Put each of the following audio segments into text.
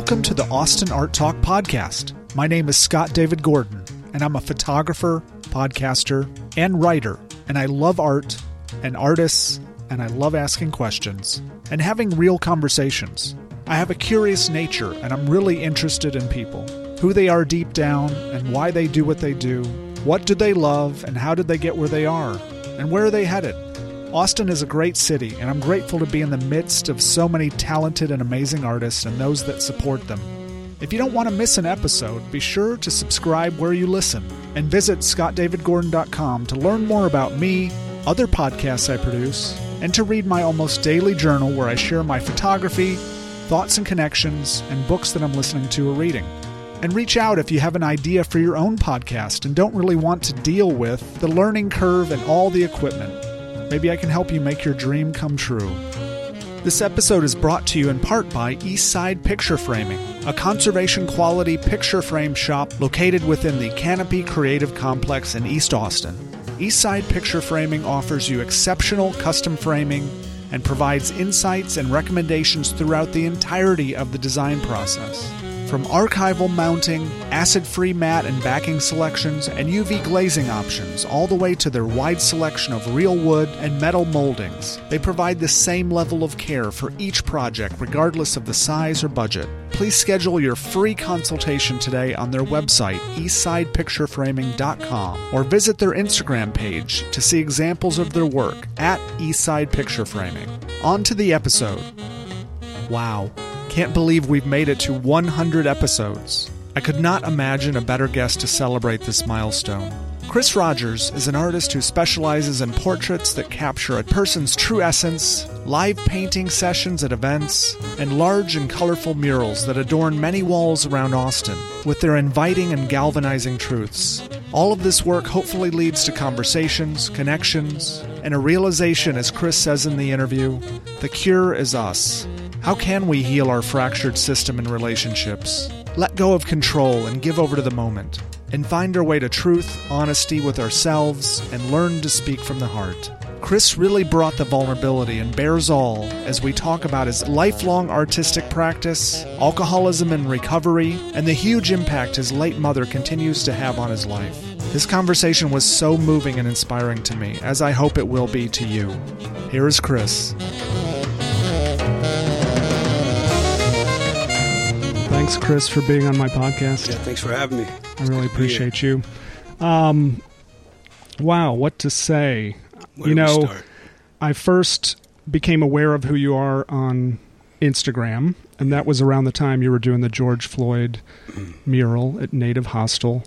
Welcome to the Austin Art Talk podcast. My name is Scott David Gordon, and I'm a photographer, podcaster, and writer. And I love art and artists, and I love asking questions and having real conversations. I have a curious nature, and I'm really interested in people who they are deep down, and why they do what they do. What do they love, and how did they get where they are? And where are they headed? Austin is a great city, and I'm grateful to be in the midst of so many talented and amazing artists and those that support them. If you don't want to miss an episode, be sure to subscribe where you listen and visit scottdavidgordon.com to learn more about me, other podcasts I produce, and to read my almost daily journal where I share my photography, thoughts and connections, and books that I'm listening to or reading. And reach out if you have an idea for your own podcast and don't really want to deal with the learning curve and all the equipment. Maybe I can help you make your dream come true. This episode is brought to you in part by Eastside Picture Framing, a conservation quality picture frame shop located within the Canopy Creative Complex in East Austin. Eastside Picture Framing offers you exceptional custom framing and provides insights and recommendations throughout the entirety of the design process. From archival mounting, acid free mat and backing selections, and UV glazing options, all the way to their wide selection of real wood and metal moldings, they provide the same level of care for each project, regardless of the size or budget. Please schedule your free consultation today on their website, eastsidepictureframing.com, or visit their Instagram page to see examples of their work at Eastside Picture Framing. On to the episode. Wow. Can't believe we've made it to 100 episodes. I could not imagine a better guest to celebrate this milestone. Chris Rogers is an artist who specializes in portraits that capture a person's true essence, live painting sessions at events, and large and colorful murals that adorn many walls around Austin with their inviting and galvanizing truths. All of this work hopefully leads to conversations, connections, and a realization, as Chris says in the interview the cure is us. How can we heal our fractured system and relationships? Let go of control and give over to the moment, and find our way to truth, honesty with ourselves, and learn to speak from the heart. Chris really brought the vulnerability and bears all as we talk about his lifelong artistic practice, alcoholism and recovery, and the huge impact his late mother continues to have on his life. This conversation was so moving and inspiring to me, as I hope it will be to you. Here is Chris. Thanks, Chris, for being on my podcast. Yeah, thanks for having me. I really appreciate you. Um, wow, what to say? Where you know. I first became aware of who you are on Instagram, and that was around the time you were doing the George Floyd mural at Native Hostel.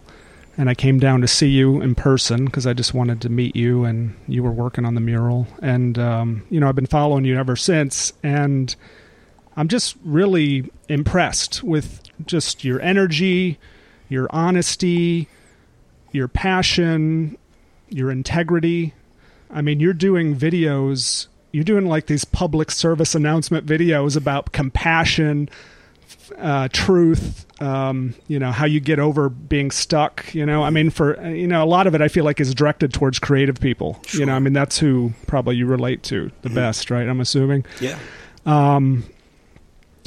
And I came down to see you in person because I just wanted to meet you, and you were working on the mural. And, um, you know, I've been following you ever since. And I'm just really impressed with just your energy, your honesty, your passion, your integrity. I mean, you're doing videos, you're doing like these public service announcement videos about compassion, uh, truth, um, you know, how you get over being stuck, you know. I mean, for, you know, a lot of it I feel like is directed towards creative people. You know, I mean, that's who probably you relate to the best, right? I'm assuming. Yeah. Um,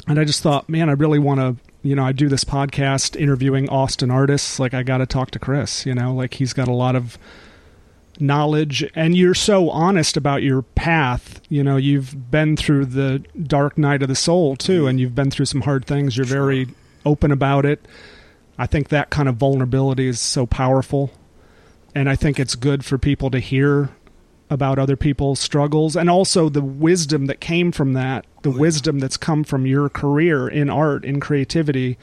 and I just thought, man, I really want to, you know, I do this podcast interviewing Austin artists. Like, I got to talk to Chris, you know, like he's got a lot of knowledge and you're so honest about your path. You know, you've been through the dark night of the soul too, mm-hmm. and you've been through some hard things. You're very open about it. I think that kind of vulnerability is so powerful. And I think it's good for people to hear about other people's struggles and also the wisdom that came from that, the oh, wisdom that's come from your career in art, in creativity,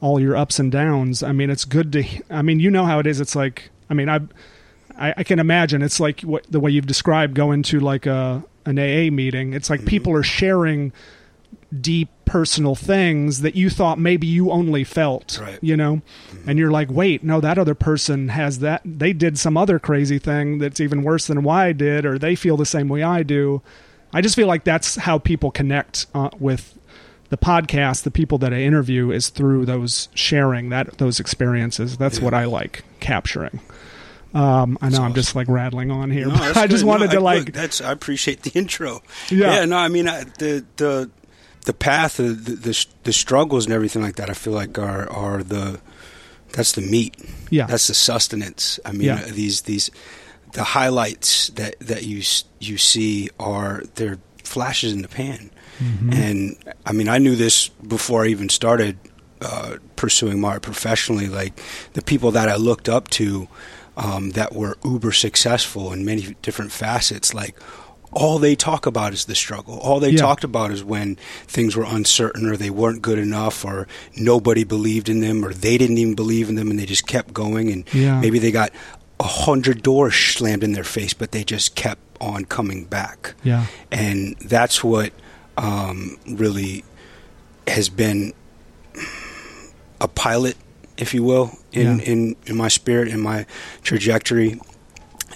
all your ups and downs. I mean, it's good to, I mean, you know how it is. It's like, I mean, I, I, I can imagine it's like what the way you've described going to like a, an AA meeting. It's like mm-hmm. people are sharing deep personal things that you thought maybe you only felt Right. you know and you're like wait no that other person has that they did some other crazy thing that's even worse than why i did or they feel the same way i do i just feel like that's how people connect uh, with the podcast the people that i interview is through those sharing that those experiences that's what i like capturing um, I know I'm just like rattling on here. No, but I just good. wanted No, to I- like look, that's I appreciate the intro. Yeah. no, I mean I, the the the path, the, the the struggles and everything like that, I feel like are are the that's the meat. Yeah, that's the sustenance. I mean, Yeah. these these the highlights that that you you see are they're flashes in the pan. Mm-hmm. And I mean, I knew this before I even started uh, pursuing my art professionally. Like the people that I looked up to um, that were uber successful in many different facets, like all they talk about is the struggle. All they Yeah. talked about is when things were uncertain or they weren't good enough or nobody believed in them or they didn't even believe in them and they just kept going and Yeah. maybe they got a hundred doors slammed in their face, but they just kept on coming back yeah, and that's what um, really has been a pilot, if you will, in, Yeah. in, in my spirit, in my trajectory,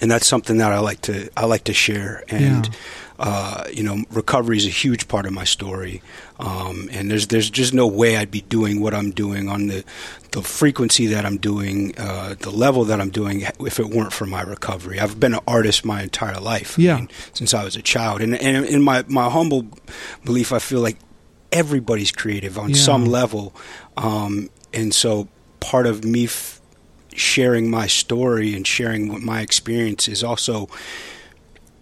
and that's something that I like to I like to share. And Yeah. uh, you know, recovery is a huge part of my story, um, and there's there's just no way I'd be doing what I'm doing on the the frequency that I'm doing, uh, the level that I'm doing, if it weren't for my recovery. I've been an artist my entire life. I Yeah. mean, since I was a child, and and in my my humble belief, I feel like everybody's creative on Yeah. some level, um, and so part of me. F- sharing my story and sharing what my experience is also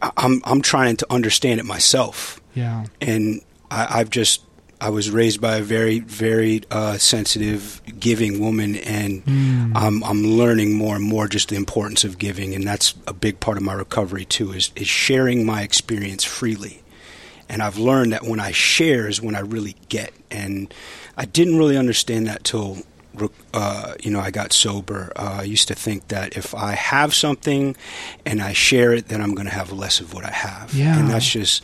I'm I'm trying to understand it myself, yeah, and I, I've just I was raised by a very very uh, sensitive, giving woman, and Mm. I'm I'm learning more and more just the importance of giving, and that's a big part of my recovery too. Is is sharing my experience freely, and I've learned that when I share is when I really get, and I didn't really understand that till uh, you know I got sober. Uh, I used to think that if I have something and I share it, then I'm going to have less of what I have, Yeah. and that's just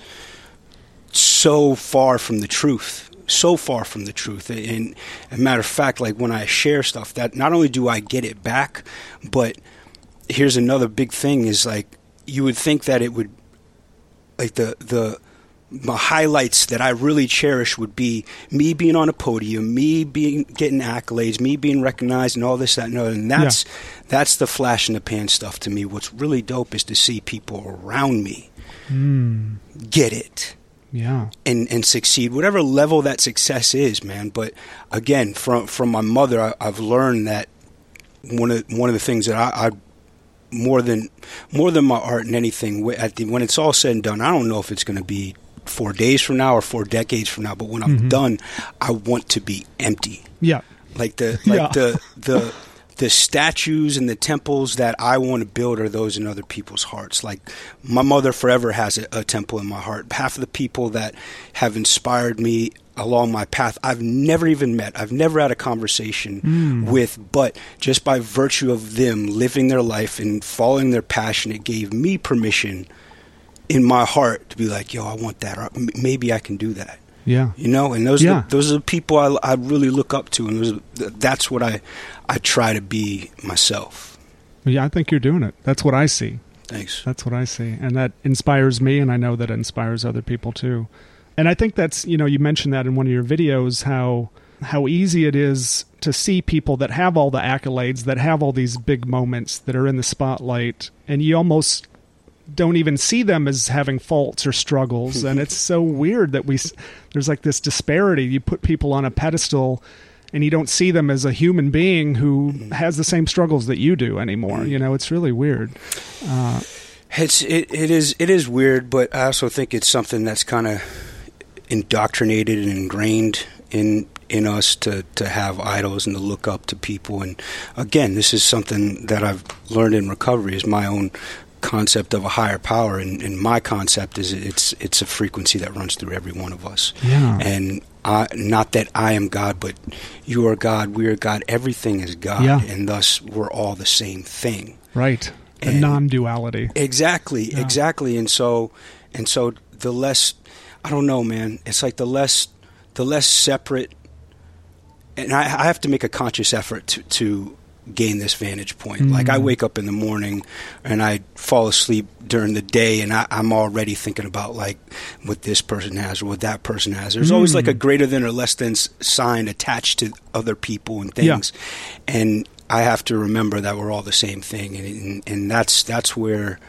so far from the truth so far from the truth and a matter of fact like when i share stuff that not only do i get it back but here's another big thing is like you would think that it would like the the my highlights that I really cherish would be me being on a podium, me being getting accolades, me being recognized, and all this, that, and other. And that's that's the flash in the pan stuff to me. What's really dope is to see people around me Mm. get it yeah, and and succeed, whatever level that success is, man. But again, from from my mother, I, I've learned that one of one of the things that I, I more than more than my art and anything at the when it's all said and done, I don't know if it's going to be four days from now or four decades from now. But when I'm Mhm. done, I want to be empty yeah, like the like Yeah. the the the statues and the temples that I want to build are those in other people's hearts. Like my mother forever has a, a temple in my heart. Half of the people that have inspired me along my path, I've never even met. I've never had a conversation Mm. with, but just by virtue of them living their life and following their passion, it gave me permission in my heart to be like, "Yo, I want that. Or maybe I can do that." yeah, you know and those Yeah. are the, those are the people I, I really look up to and those are, that's what I I try to be myself yeah. I think you're doing it. That's what I see. thanks That's what I see, and that inspires me, and I know that inspires other people too. And I think that's you know you mentioned that in one of your videos how how easy it is to see people that have all the accolades, that have all these big moments, that are in the spotlight, and you almost don't even see them as having faults or struggles. And it's so weird that we there's like this disparity. You put people on a pedestal and you don't see them as a human being who has the same struggles that you do anymore. You know it's really weird. Uh, it's it, it is it is weird but I also think it's something that's kind of indoctrinated and ingrained in in us to to have idols and to look up to people. And again this is something that I've learned in recovery is my own concept of a higher power and, and my concept is it's it's a frequency that runs through every one of us yeah and I, not that I am God, but you are God, we are God, everything is God, Yeah. and thus we're all the same thing. right the non-duality Exactly, Yeah. exactly. And so, and so the less, I don't know, man. It's like the less, the less separate, and I, I have to make a conscious effort to to gain this vantage point. Like I Mm. wake up in the morning and I fall asleep during the day, and I, I'm already thinking about like what this person has or what that person has. There's always like a Mm. greater than or less than sign attached to other people and Yeah. things, and I have to remember that we're all the same thing, and and, and that's that's where.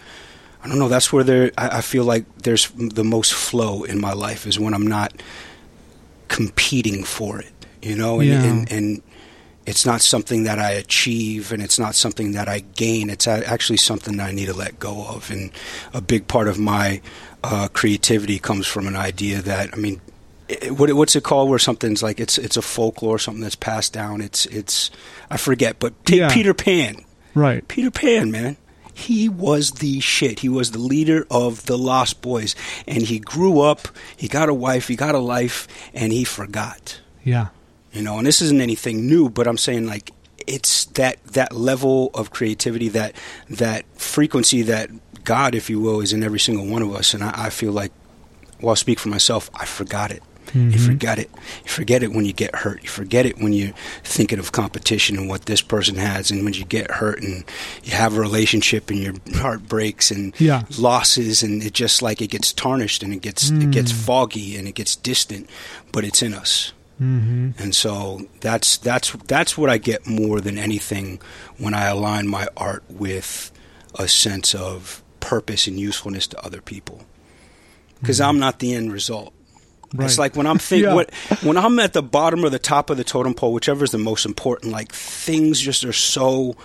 I don't know. That's where there. I, I feel like there's the most flow in my life is when I'm not competing for it, you know, and, Yeah. and, and it's not something that I achieve and it's not something that I gain. It's actually something that I need to let go of. And a big part of my uh, creativity comes from an idea that, I mean, it, what, what's it called where something's like it's it's a folklore something that's passed down it's it's I forget but take Yeah. Peter Pan Right. Peter Pan, man. He was the shit. He was the leader of the Lost Boys. And he grew up, he got a wife, he got a life, and he forgot. Yeah. You know, and this isn't anything new, but I'm saying like it's that that level of creativity, that that frequency that God, if you will, is in every single one of us. And I, I feel like well, I'll speak for myself, I forgot it. You Mhm. forget it. You forget it when you get hurt. You forget it when you're thinking of competition and what this person has, and when you get hurt and you have a relationship and your heart breaks and Yeah. losses, and it just like it gets tarnished and it gets it gets foggy and it gets distant, but it's in us. Mm-hmm. And so that's that's that's what I get more than anything when I align my art with a sense of purpose and usefulness to other people. Because I'm not the end result. Right. It's like when I'm thinking Yeah. when, when I'm at the bottom or the top of the totem pole, whichever is the most important. Like things just are so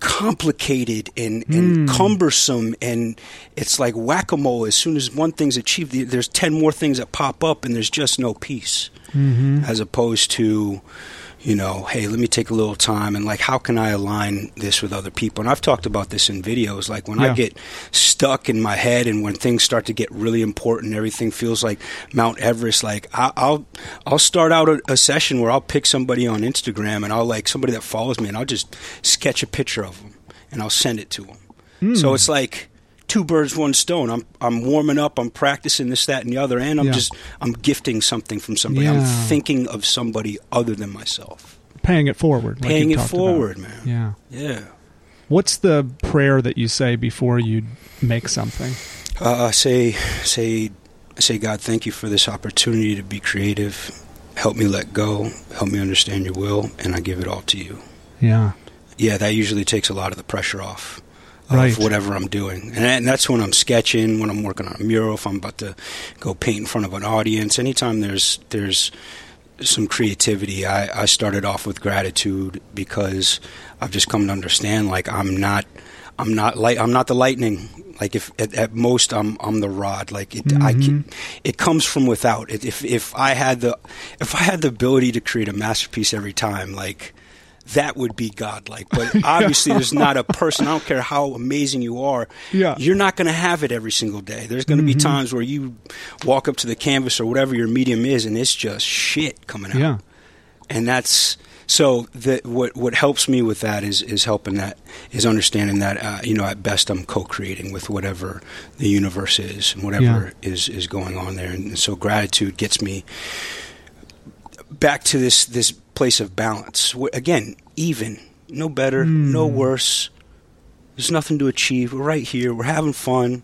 complicated and, and cumbersome, and it's like whack a mole. As soon as one thing's achieved, there's ten more things that pop up, and there's just no peace. Mm-hmm. As opposed to, you know, hey, let me take a little time and like, how can I align this with other people? And I've talked about this in videos. Like when Yeah. I get stuck in my head and when things start to get really important, everything feels like Mount Everest. Like I, I'll I'll start out a, a session where I'll pick somebody on Instagram and I'll like somebody that follows me and I'll just sketch a picture of them and I'll send it to them. Hmm. So it's like two birds, one stone. I'm I'm warming up. I'm practicing this, that, and the other, and I'm Yeah. just I'm gifting something from somebody. I'm thinking of somebody other than myself. Paying it forward. like Paying it talked about. forward, man. Yeah. Yeah. What's the prayer that you say before you make something? Uh, say, say, say, God, thank you for this opportunity to be creative. Help me let go. Help me understand your will, and I give it all to you. Yeah. Yeah, that usually takes a lot of the pressure off of whatever I'm doing, and, and that's when I'm sketching, when I'm working on a mural, if I'm about to go paint in front of an audience. Anytime there's there's some creativity, I, I started off with gratitude because I've just come to understand like I'm not I'm not light I'm not the lightning. Like if at, at most I'm I'm the rod. Like it I mm-hmm. can, it comes from without. It, if if I had the if I had the ability to create a masterpiece every time, like that would be godlike. But obviously, there's not a person. I don't care how amazing you are. Yeah. you're not going to have it every single day. There's going to be times where you walk up to the canvas or whatever your medium is, and it's just shit coming out Yeah. and that's so what what helps me with that is is helping that is understanding that uh, you know at best I'm co-creating with whatever the universe is and whatever is is going on there and so gratitude gets me back to this this place of balance. Again even no better no hmm. worse. There's nothing to achieve. We're right here. We're having fun.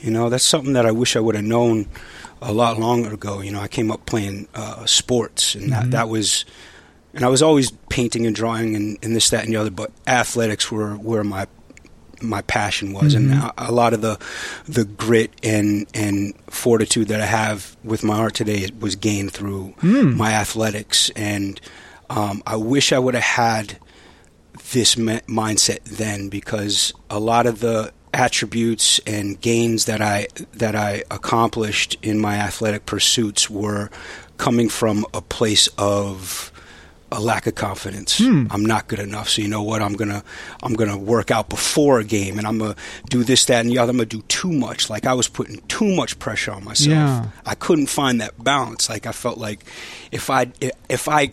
You know that's something that I wish I would have known a lot longer ago. You know I came up playing uh, sports and that mm-hmm. that was and I was always painting and drawing and, and this, that, and the other. But athletics were where my my passion was, and mm-hmm. a, a lot of the the grit and and fortitude that I have with my art today was gained through hmm. my athletics. And um, I wish I would have had this mindset then, because a lot of the attributes and gains that I that I accomplished in my athletic pursuits were coming from a place of a lack of confidence. I'm not good enough. So you know what? I'm gonna I'm gonna work out before a game, and I'm gonna do this, that, and the other. I'm gonna do too much. Like I was putting too much pressure on myself. Yeah. I couldn't find that balance. Like I felt like if I if I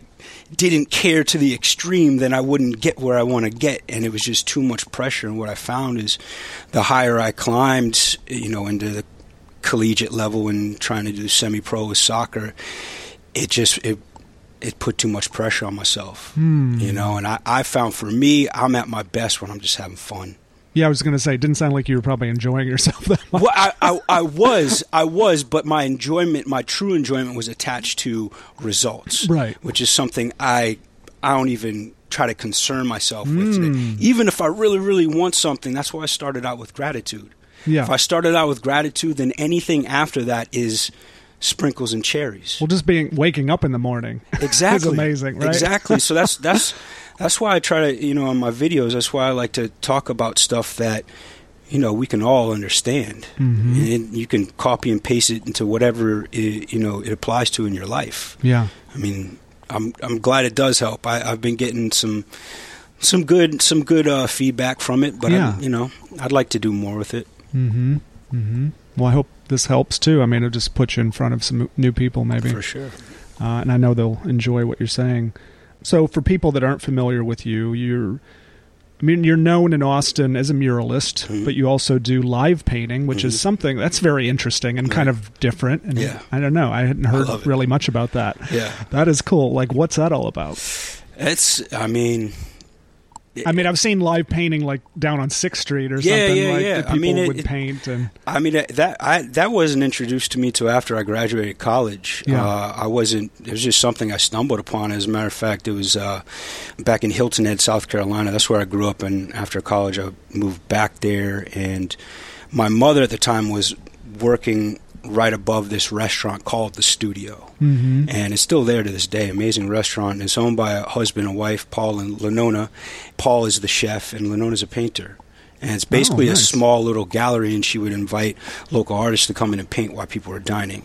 didn't care to the extreme, then I wouldn't get where I want to get, and it was just too much pressure. And what I found is, the higher I climbed, you know, into the collegiate level and trying to do semi-pro with soccer, it just it it put too much pressure on myself, hmm. you know. And I, I found for me, I'm at my best when I'm just having fun. Yeah, I was going to say, it didn't sound like you were probably enjoying yourself that much. Well, I, I, I was, I was, but my enjoyment, my true enjoyment, was attached to results, Right. Which is something I, I don't even try to concern myself with today. Hmm. Even if I really, really want something, that's why I started out with gratitude. Yeah. If I started out with gratitude, then anything after that is sprinkles and cherries. Well, just being waking up in the morning Exactly. is amazing, right? Exactly. So that's that's that's why I try to you know on my videos. That's why I like to talk about stuff that you know we can all understand, Mhm. and you can copy and paste it into whatever it, you know it applies to in your life. Yeah. I mean, I'm I'm glad it does help. I, I've been getting some some good some good uh, feedback from it, but Yeah. I, you know I'd like to do more with it Mm-hmm. Mm-hmm. Well, I hope this helps too. I mean, it'll just put you in front of some new people, maybe. for sure. uh, and I know they'll enjoy what you're saying. So, for people that aren't familiar with you, you're, I mean, you're known in Austin as a muralist, Mhm. but you also do live painting, which is Mhm. something that's very interesting and kind of different. And Yeah. I don't know, I hadn't heard it. really much about that. Yeah, That is cool. Like, what's that all about? it's. I mean, I mean, I've seen live painting like down on Sixth Street or Yeah, something. yeah, like yeah. that I people mean, it- would it- paint and I mean that- that I that wasn't introduced to me till after I graduated college. Yeah. Uh, I wasn't. It was just something I stumbled upon. As a matter of fact, it was uh, back in Hilton Head, South Carolina. That's where I grew up. And after college, I moved back there. And my mother at the time was working right above this restaurant called the Studio. Mhm. and it's still there to this day. Amazing restaurant. It's owned by a husband and wife, Paul and Lenona. Paul is the chef, and Lenona's a painter. And it's basically Oh, nice. a small little gallery, and she would invite local artists to come in and paint while people were dining.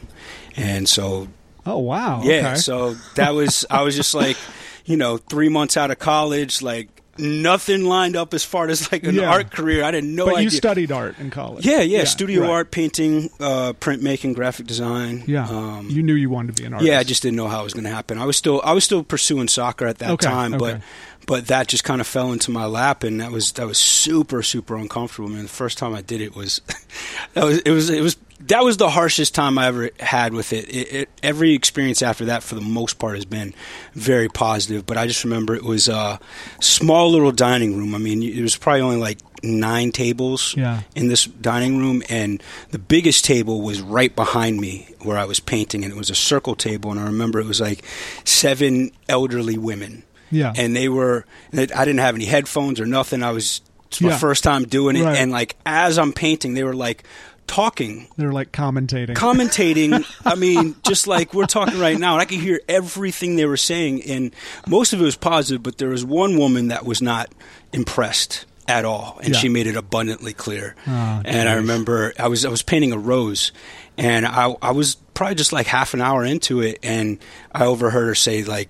And so, oh wow, yeah, okay. so that was, I was just like, you know, three months out of college, like nothing lined up as far as like an Yeah. art career. I didn't know but idea. you studied art in college. yeah, yeah, studio right. art, painting, uh, printmaking, graphic design. Yeah, Um, you knew you wanted to be an artist. yeah, I just didn't know how it was going to happen. I was still I was still pursuing soccer at that Okay, time, but okay. but that just kind of fell into my lap, and that was that was super super uncomfortable. Man, the first time I did it was that was it was it was that was the harshest time I ever had with it. It, it. Every experience after that, for the most part, has been very positive. But I just remember it was a small little dining room. I mean, it was probably only like nine tables Yeah. in this dining room, and the biggest table was right behind me where I was painting, and it was a circle table. And I remember it was like seven elderly women, yeah, and they were. I didn't have any headphones or nothing. I was it's my Yeah. first time doing it, Right. and like as I'm painting, they were like talking. They're like commentating. commentating. I mean just like we're talking right now and i could hear everything they were saying and most of it was positive but there was one woman that was not impressed at all and Yeah. she made it abundantly clear. Oh, and i remember i was i was painting a rose and i i was probably just like half an hour into it and i overheard her say like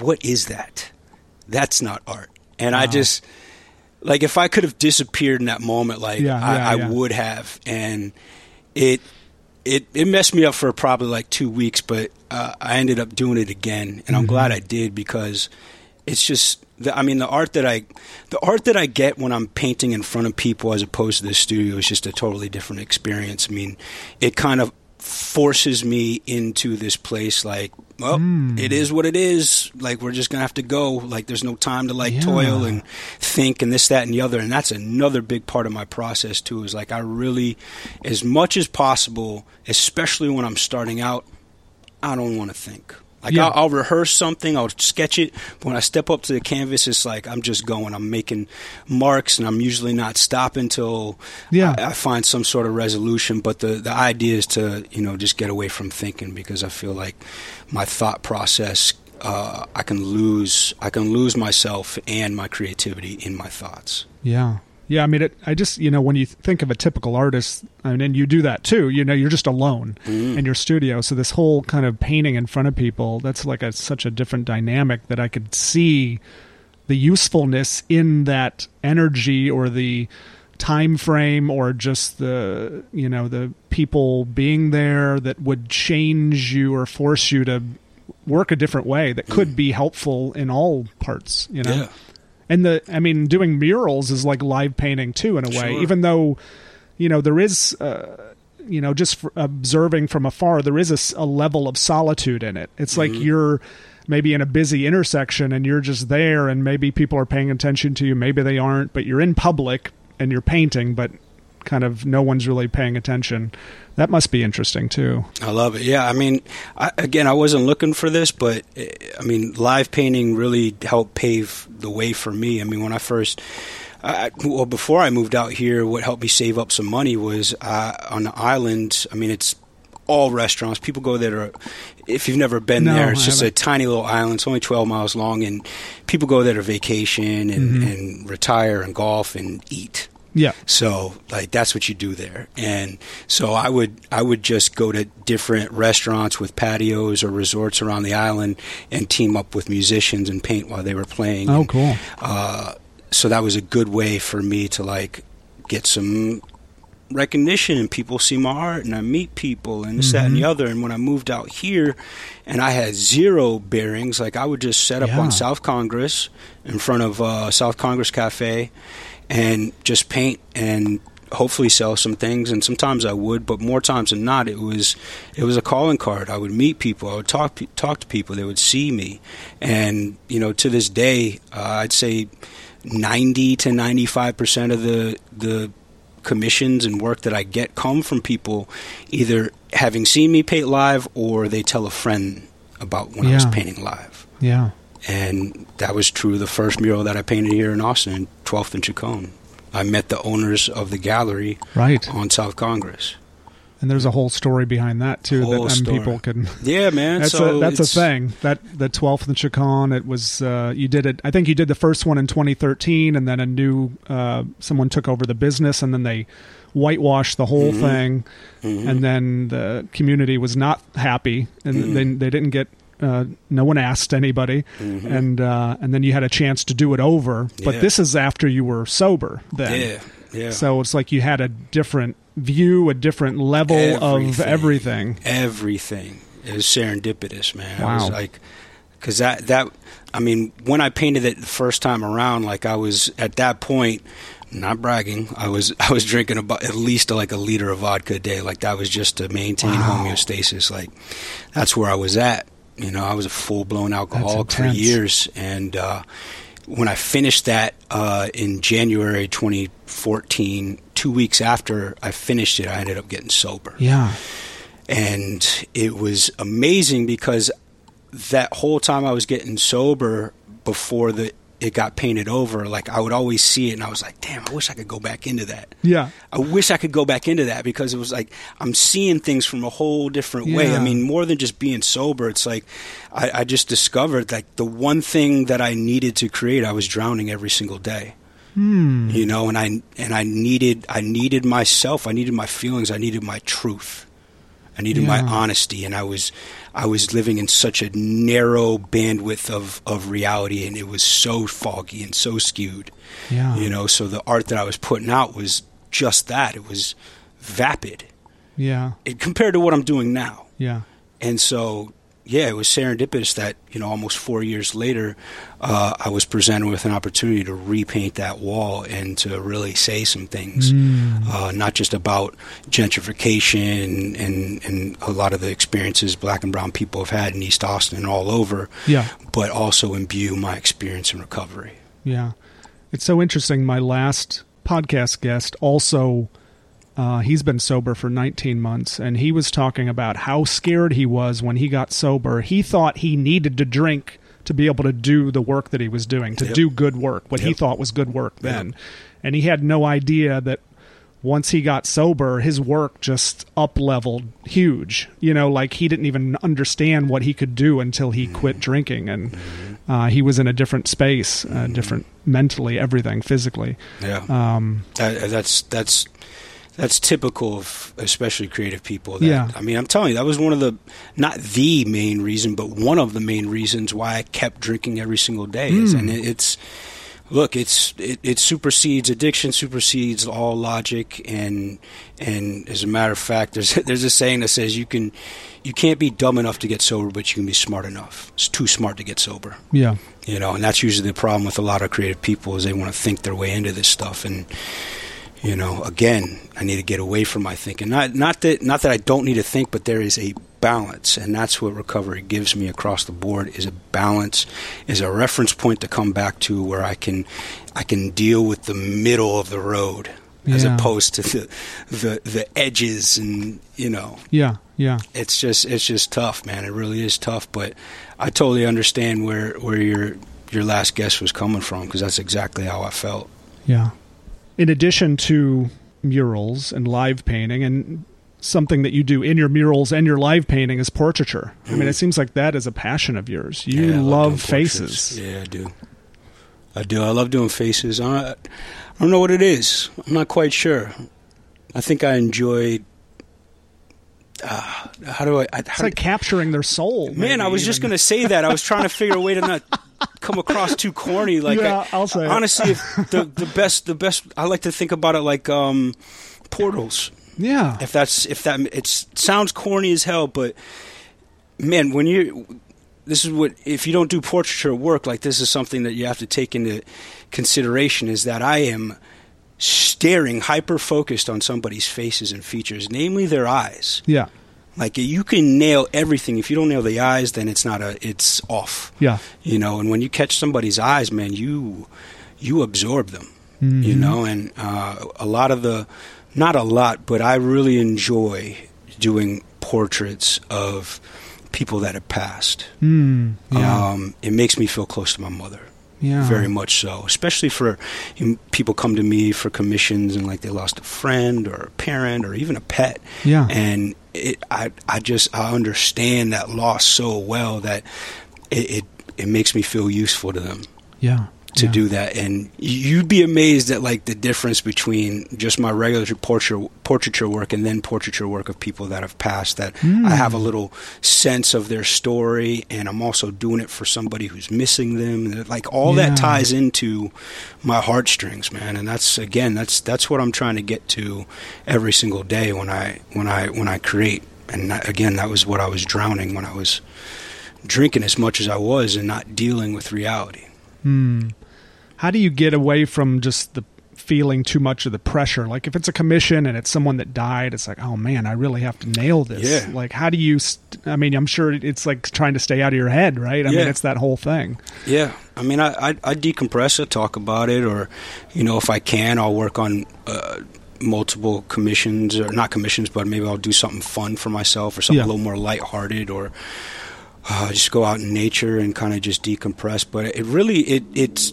what is that? That's not art. And i just like if i could have disappeared in that moment like Yeah, I, yeah, I yeah. would have and it it it messed me up for probably like two weeks, but uh, I ended up doing it again, and I'm Mm-hmm. glad I did because it's just. The, I mean, the art that I, the art that I get when I'm painting in front of people as opposed to the studio is just a totally different experience. I mean, it kind of forces me into this place like, well, Mm. it is what it is. Like we're just gonna have to go. Like there's no time to like Yeah. toil and think and this, that, and the other. And that's another big part of my process too. Is like I really, as much as possible, especially when I'm starting out, I don't want to think. Like Yeah. I'll, I'll rehearse something, I'll sketch it. But when I step up to the canvas, it's like I'm just going. I'm making marks, and I'm usually not stopping until Yeah. I, I find some sort of resolution. But the the idea is to you know just get away from thinking because I feel like my thought process. Uh, I can lose. I can lose myself and my creativity in my thoughts. Yeah. Yeah, I mean, it, I just you know when you think of a typical artist, I mean, and you do that too. You know, you're just alone Mm. in your studio, so this whole kind of painting in front of people, that's like a such a different dynamic that I could see the usefulness in that energy or the time frame or just the you know the people being there that would change you or force you to work a different way that could be helpful in all parts you know Yeah. And the i mean doing murals is like live painting too in a way. Sure. even though you know there is uh, you know just observing from afar there is a level of solitude in it. It's like you're maybe in a busy intersection and you're just there and maybe people are paying attention to you. Maybe they aren't but you're in public and you're painting but kind of no one's really paying attention that must be interesting too I love it. Yeah, I mean, I, again, I wasn't looking for this, but eh, I mean, live painting really helped pave the way for me. I mean, when I first, I, well, before I moved out here, what helped me save up some money was uh, on the island. I mean, it's all restaurants. People go there. To, if you've never been No, there, it's I just a haven't. tiny little island. It's only 12 miles long, and people go there to vacation and, Mm-hmm. and retire and golf and eat. Yeah. So like that's what you do there. And so I would I would just go to different restaurants with patios or resorts around the island and team up with musicians and paint while they were playing. Oh, And, cool. uh, so that was a good way for me to like get some recognition and people see my art and I meet people and this, that, and the Mm-hmm. other. And when I moved out here and I had zero bearings, like I would just set up Yeah. on South Congress in front of uh, South Congress Cafe and just paint and hopefully sell some things and sometimes I would but more times than not it was it was a calling card. I would meet people. I would talk talk to people. They would see me. And you know to this day uh, I'd say 90 to 95 percent of the the commissions and work that I get come from people either having seen me paint live or they tell a friend about when I was painting live. Yeah. And that was true of the first mural that I painted here in Austin, 12th and Chicon. I met the owners of the gallery Right. on South Congress. And there's a whole story behind that too Whole that um, people can Yeah, man. That's so a that's a thing. That the twelfth and Chicon. It was uh, you did it. I think you did the first one in 2013, and then a new uh, someone took over the business, and then they whitewashed the whole Mhm. thing, Mhm. and then the community was not happy, and Mhm. they they didn't get. Uh, no one asked anybody, Mhm. and uh, and then you had a chance to do it over. But Yeah. this is after you were sober. Then, yeah, yeah. so it's like you had a different view, a different level of everything. Everything is serendipitous, man. It was Wow. like, because that that I mean, when I painted it the first time around, like I was at that point. Not bragging. I was I was drinking about at least like a liter of vodka a day. Like that was just to maintain Wow. homeostasis. Like that's where I was at. You know, I was a full blown alcoholic for years, and uh, when I finished that uh, in January 2014, two weeks after I finished it, I ended up getting sober. Yeah, and it was amazing because that whole time I was getting sober before the it got painted over like I would always see it and I was like damn I wish I could go back into that yeah, I wish I could go back into that because it was like I'm seeing things from a whole different way. Yeah. I mean, more than just being sober, it's like I, I just discovered like the one thing that I needed to create, I was drowning every single day. Hmm. You know, and I and I needed I needed myself. I needed my feelings. I needed my truth. I needed my honesty, and I was I was living in such a narrow bandwidth of of reality, and it was so foggy and so skewed. Yeah. you know so the art that i was putting out was just that. It was vapid. Yeah, it, compared to what i'm doing now. Yeah, and so yeah it was serendipitous that you know almost four years later uh, i was presented with an opportunity to repaint that wall and to really say some things Mm. uh, not just about gentrification and, and a lot of the experiences black and brown people have had in east austin and all over yeah, but also imbue my experience in recovery yeah. It's so interesting. My last podcast guest also. Uh, he's been sober for 19 months, and he was talking about how scared he was when he got sober. He thought he needed to drink to be able to do the work that he was doing, to Yep. do good work, what he thought was good work then. And he had no idea that once he got sober, his work just up leveled huge. You know, like he didn't even understand what he could do until he quit drinking, and uh, he was in a different space, uh, different mentally, everything, physically. yeah Um, That, that's that's that's typical of especially creative people. That, Yeah. I mean, I'm telling you, that was one of the not the main reason, but one of the main reasons why I kept drinking every single day. Is, Hmm. and it, it's look, it's it, it supersedes addiction, supersedes all logic, and and as a matter of fact, there's there's a saying that says you can you can't be dumb enough to get sober, but you can be smart enough. It's too smart to get sober yeah, you know and that's usually the problem with a lot of creative people is they want to think their way into this stuff and you know again i need to get away from my thinking not not that not that i don't need to think but there is a balance and that's what recovery gives me across the board is a balance is a reference point to come back to where i can i can deal with the middle of the road as opposed to the the the edges and you know yeah, yeah. it's just it's just tough, man. It really is tough. But I totally understand where where your your last guess was coming from because that's exactly how I felt. Yeah. In addition to murals and live painting, and something that you do in your murals and your live painting is portraiture. I mean, it seems like that is a passion of yours. You. Yeah, I love, faces. portraits. Yeah, I do. I do. I love doing faces. I, I don't know what it is. I'm not quite sure. I think I enjoy. Uh, how do I? I It's how like capturing their soul. Man, maybe I was just going to say that. I was trying to figure a way to not come across too corny. Like, Yeah, I, I'll say honestly, if the the best the best. I like to think about it like um, portals. Yeah. If that's if that it sounds corny as hell, but man, when you this is what if you don't do portraiture work, like this is something that you have to take into consideration. Is that I am staring hyper focused on somebody's faces and features, namely their eyes. Yeah. Like you can nail everything. If you don't nail the eyes, then it's not a. It's off. Yeah. You know, and when you catch somebody's eyes, man, you you absorb them. Mm-hmm. You know, and uh, a lot of the, not a lot, but I really enjoy doing portraits of people that have passed. Mm, yeah. Um, it makes me feel close to my mother yeah. very much so. Especially for you know, people come to me for commissions and like they lost a friend or a parent or even a pet. Yeah. And it, I, I just I understand that loss so well that it, it, it makes me feel useful to them Yeah. To yeah. do that. And you'd be amazed at like the difference between just my regular portraiture portraiture work and then portraiture work of people that have passed. That Hmm. I have a little sense of their story, and I'm also doing it for somebody who's missing them. Like all Yeah. that ties into my heartstrings, man. And that's again, that's that's what I'm trying to get to every single day when I when I when I create. And that, again, that was what I was drowning when I was drinking as much as I was and not dealing with reality. Hmm. How do you get away from just the feeling too much of the pressure? Like if it's a commission and it's someone that died, it's like, oh man, I really have to nail this. Yeah. Like, how do you? St- I mean, I'm sure it's like trying to stay out of your head, right? I mean, it's that whole thing. Yeah, I mean, I, I I decompress it, talk about it, or you know, if I can, I'll work on uh, multiple commissions or not commissions, but maybe I'll do something fun for myself or something Yeah. a little more lighthearted, or uh, just go out in nature and kind of just decompress. But it really it it's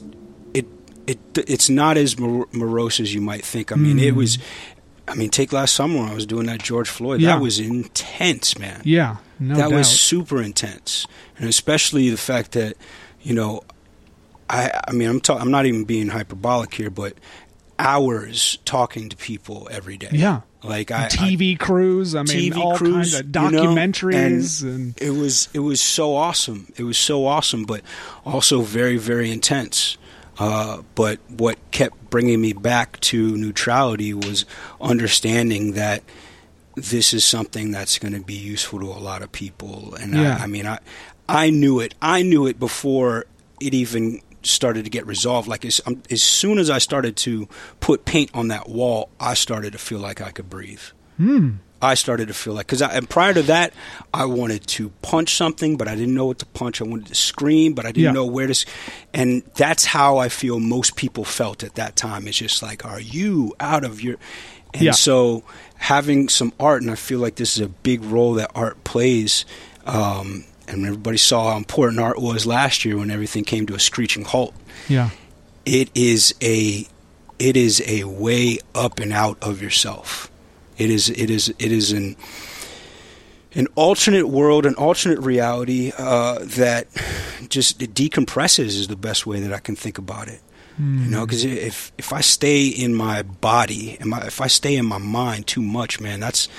it it it's not as mor- morose as you might think. I mean, it Mm. was. I mean, take last summer when I was doing that George Floyd. Yeah. That was intense, man Yeah. No that doubt. was super intense, and especially the fact that, you know, I I mean I'm ta- I'm not even being hyperbolic here, but hours talking to people every day. yeah. like I, I TV crews. I mean, TV all crews, kinds of you know, documentaries and and, it was it was so awesome. It was so awesome, but also very very intense. Uh, but what kept bringing me back to neutrality was understanding that this is something that's going to be useful to a lot of people. And Yeah. I, I mean, I I knew it. I knew it before it even started to get resolved. Like as um, as soon as I started to put paint on that wall, I started to feel like I could breathe. Hmm. I started to feel like because and prior to that, I wanted to punch something, but I didn't know what to punch. I wanted to scream, but I didn't Yeah. know where to. And that's how I feel most people felt at that time. It's just like, are you out of your? And Yeah. so having some art, and I feel like this is a big role that art plays. Um, and everybody saw how important art was last year when everything came to a screeching halt yeah. it is a it is a way up and out of yourself. It is it is it is an an alternate world, an alternate reality uh, that just it decompresses is the best way that I can think about it. You know, because if if I stay in my body and my, if I stay in my mind too much, man, that's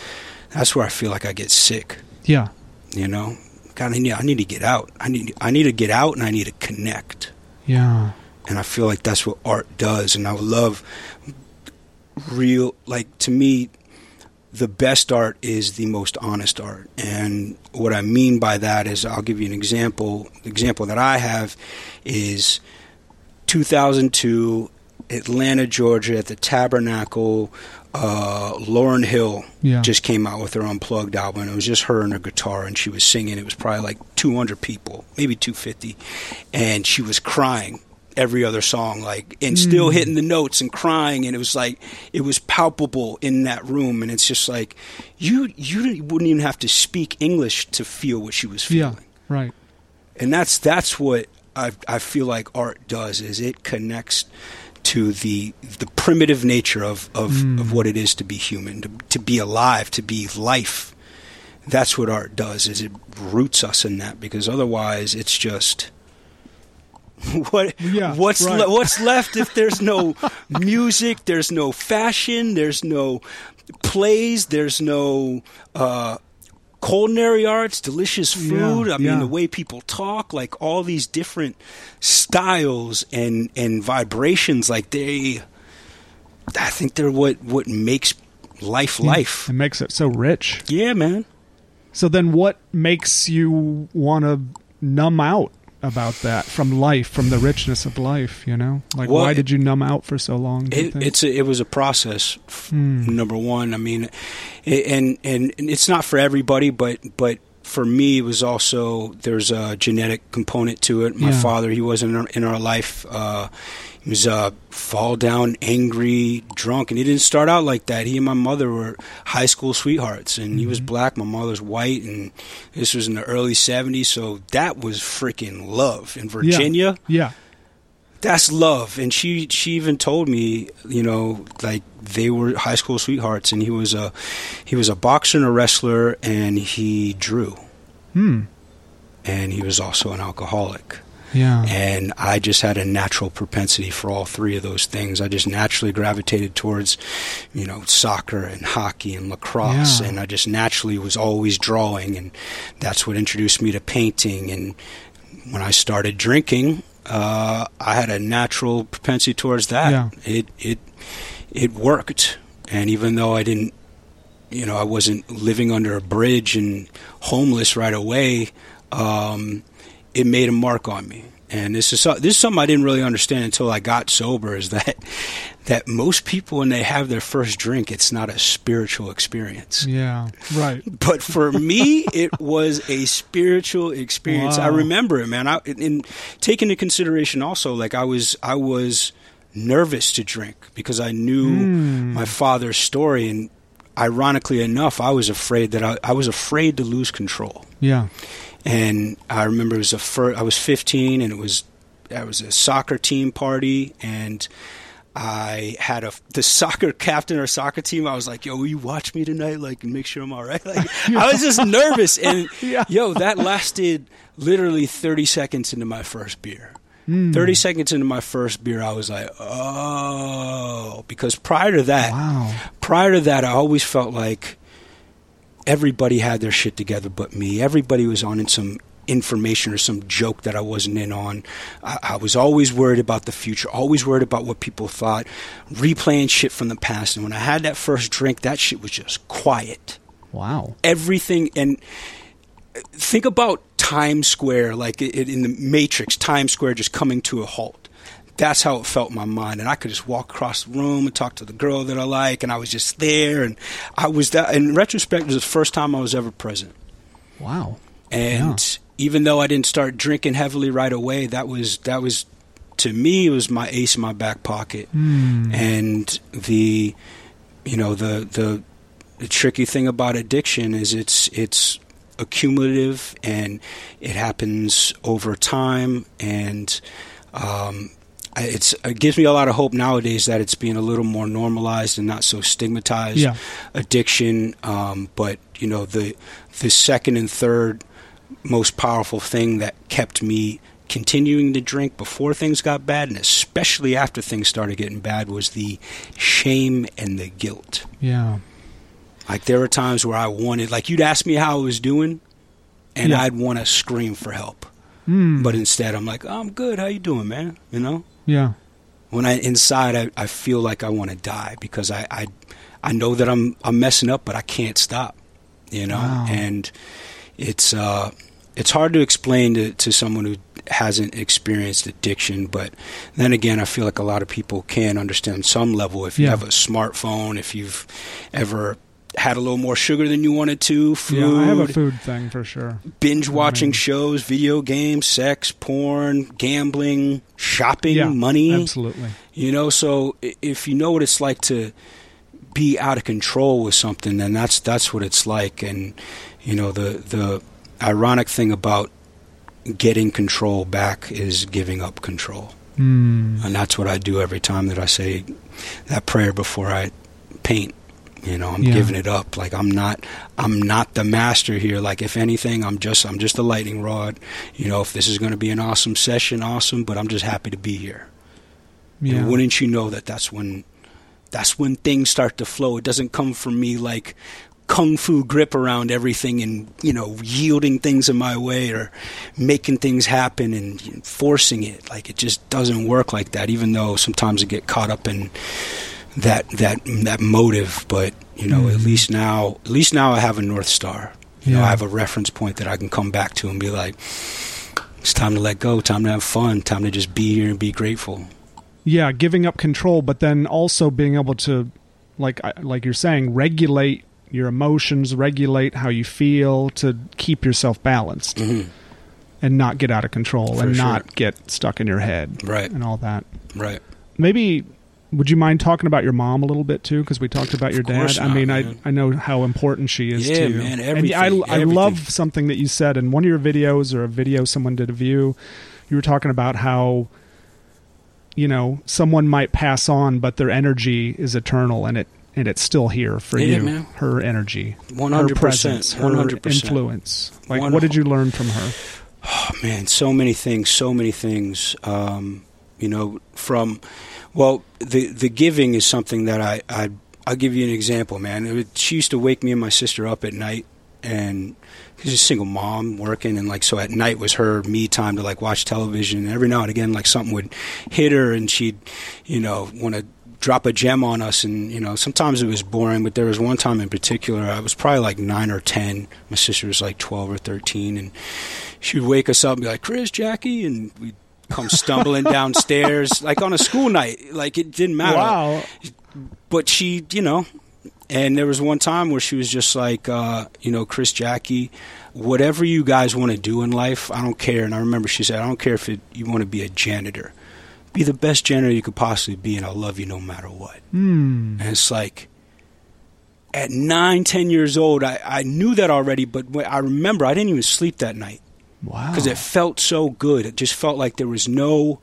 that's where I feel like I get sick. Yeah. You know, God, I need I need to get out. I need I need to get out and I need to connect Yeah. and I feel like that's what art does. And I love real, like to me, the best art is the most honest art. And what I mean by that is, I'll give you an example. The example that I have is 2002, Atlanta, Georgia, at the Tabernacle. Uh, Lauryn Hill Yeah. just came out with her unplugged album. It was just her and her guitar, and she was singing. It was probably like 200 people, maybe 250, and she was crying every other song, like and still hitting the notes and crying. And it was like it was palpable in that room. And it's just like you you wouldn't even have to speak English to feel what she was Yeah. feeling Right. and that's that's what I I feel like art does is it connects to the the primitive nature of of, Mm. of what it is to be human, to, to be alive, to be life. That's what art does. Is it roots us in that because otherwise it's just what Yeah, what's right. le- what's left if there's no music, there's no fashion, there's no plays, there's no uh, culinary arts, delicious food. Yeah, I mean, yeah. the way people talk, like all these different styles and and vibrations, like they, I think they're what what makes life life. It makes it so rich. Yeah, man. So then what makes you want to numb out about that from life, from the richness of life, you know? Like Well, why did you numb out for so long? It, it's a, it was a process. Hmm. Number one, I mean, and and it's not for everybody, but but for me, it was also there's a genetic component to it. My Yeah. father, he wasn't in our, in our life. Uh, he was uh, fall down, angry, drunk, and he didn't start out like that. He and my mother were high school sweethearts, and he was Mm-hmm. black. My mother's white, and this was in the early '70s. So that was freaking love in Virginia yeah. that's love and she she even told me you know like they were high school sweethearts and he was a he was a boxer and a wrestler and he drew Hmm. and he was also an alcoholic Yeah. and I just had a natural propensity for all three of those things. I just naturally gravitated towards, you know, soccer and hockey and lacrosse, Yeah. and I just naturally was always drawing, and that's what introduced me to painting. And when I started drinking, uh, I had a natural propensity towards that. Yeah. It it it worked, and even though I didn't, you know, I wasn't living under a bridge and homeless right away. Um, it made a mark on me. And this is this is something I didn't really understand until I got sober. Is that that most people when they have their first drink, it's not a spiritual experience. Yeah. Right. But for me, it was a spiritual experience. I remember it, man. I, and take into consideration also, like I was, I was nervous to drink because I knew Mm. my father's story, and ironically enough, I was afraid that I, I was afraid to lose control Yeah. And I remember it was a fir- I was 15 and it was I was a soccer team party and I had a the soccer captain or soccer team. I was like, "Yo, will you watch me tonight? Like, make sure I'm all right." Like, I was just nervous, and Yeah. yo, that lasted literally 30 seconds into my first beer. Hmm. 30 seconds into my first beer, I was like, "Oh," because prior to that, Wow. prior to that, I always felt like everybody had their shit together but me. Everybody was on in some information or some joke that I wasn't in on. I, I was always worried about the future, always worried about what people thought, replaying shit from the past. And when I had that first drink, that shit was just quiet. Wow. Everything and think about Times Square, like in the Matrix, Times Square just coming to a halt. That's how it felt in my mind, and I could just walk across the room and talk to the girl that I like, and I was just there, and I was that. In retrospect, it was the first time I was ever present. Wow. And even though I didn't start drinking heavily right away, that was that was to me it was my ace in my back pocket. Hmm. And the you know the the the tricky thing about addiction is it's it's accumulative and it happens over time and um, it's it gives me a lot of hope nowadays that it's being a little more normalized and not so stigmatized Yeah. addiction um, but you know the the second and third most powerful thing that kept me continuing to drink before things got bad and especially after things started getting bad was the shame and the guilt Yeah. like there were times where I wanted, like you'd ask me how I was doing, and Yeah. I'd want to scream for help. Hmm. But instead, I'm like, oh, I'm good. How you doing, man? You know, yeah. when I inside, I, I feel like I want to die because I, I I know that I'm I'm messing up, but I can't stop. You know, Wow. and it's uh it's hard to explain to, to someone who hasn't experienced addiction, but then again, I feel like a lot of people can understand some level. If you Yeah. have a smartphone, if you've ever had a little more sugar than you wanted to, food, Yeah. I have a food thing for sure. binge watching Mhm. shows, video games, sex, porn, gambling, shopping, Yeah. money. Absolutely. You know, so if you know what it's like to be out of control with something, then that's that's what it's like. And you know, the the ironic thing about getting control back is giving up control. Mm. and that's what I do every time that I say that prayer before I paint. You know, I'm Yeah. giving it up. Like I'm not, I'm not the master here. Like if anything, I'm just, I'm just a lightning rod. You know, if this is going to be an awesome session, awesome. But I'm just happy to be here. Yeah. And wouldn't you know that that's when, that's when things start to flow. It doesn't come from me like kung fu grip around everything and you know yielding things in my way or making things happen and forcing it. Like it just doesn't work like that. Even though sometimes I get caught up in that that that motive, but you know at Mhm. least now at least now I have a north star. You know I have a reference point that I can come back to and be like. It's time to let go. Time to have fun. Time to just be here and be grateful. yeah, giving up control, but then also being able to, like like you're saying, regulate your emotions, regulate how you feel to keep yourself balanced hmm and not get out of control For and sure. not get stuck in your head Right, and all that. right. Maybe would you mind talking about your mom a little bit too? Because we talked about your dad. I mean, I man. I know how important she is Yeah, to you. man, And I everything, I love something that you said in one of your videos or a video someone did of you. You were talking about how you know someone might pass on, but their energy is eternal and it and it's still here for Yeah, you. man. Her energy, hundred percent. One hundred percent. influence. Like, One what did you learn from her? Oh, man, so many things, so many things. Um, you know, from well, the the giving is something that I I I'll give you an example, man. She used to wake me and my sister up at night, and she's a single mom working, and like so at night was her me time to like watch television. And every now and again, like something would hit her, and she'd you know want to drop a gem on us and you know sometimes it was boring but there was one time in particular i was probably like 9 or 10 my sister was like 12 or 13 and she would wake us up and be like chris jackie and we'd come stumbling downstairs like on a school night like it didn't matter Wow. but she, you know, and there was one time where she was just like, uh, you know, Chris Jackie, whatever you guys want to do in life, I don't care. And I remember she said, I don't care if it, you want to be a janitor, be the best janitor you could possibly be, and I'll love you no matter what. Hmm. And it's like, at nine, ten years old, I, I knew that already, but I remember I didn't even sleep that night Wow. because it felt so good. It just felt like there was no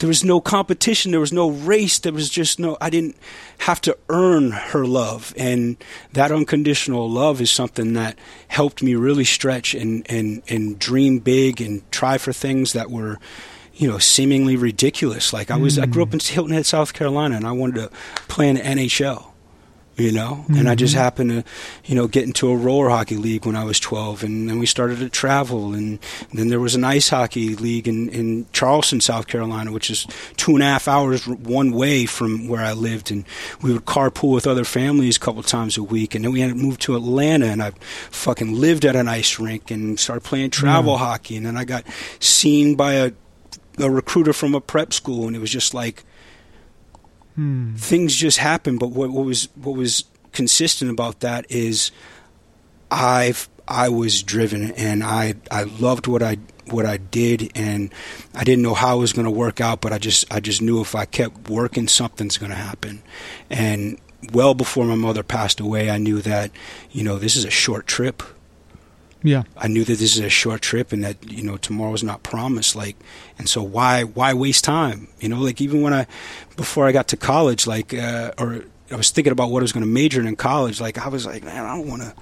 there was no competition, there was no race, there was just no I didn't have to earn her love. And that unconditional love is something that helped me really stretch and and and dream big and try for things that were you know, seemingly ridiculous. Like I was, I grew up in mm. Hilton Head, South Carolina, and I wanted to play in the NHL you know and i just Mhm. happened to you know get into a roller hockey league when i was 12 and then we started to travel and then there was an ice hockey league in, in charleston south carolina which is two and a half hours one way from where i lived and we would carpool with other families a couple times a week and then we had to move to atlanta and i fucking lived at an ice rink and started playing travel Yeah. hockey and then i got seen by a a recruiter from a prep school and it was just like Hmm. things just happened. But what, what was what was consistent about that is I I was driven and I I loved what I what I did and I didn't know how it was going to work out, but I just I just knew if I kept working, something's going to happen. And well before my mother passed away, I knew that you know this is a short trip. Yeah. I knew that this is a short trip and that you know tomorrow's not promised like and so why why waste time you know like even when I before I got to college like uh, or I was thinking about what I was going to major in in college like I was like man I don't want to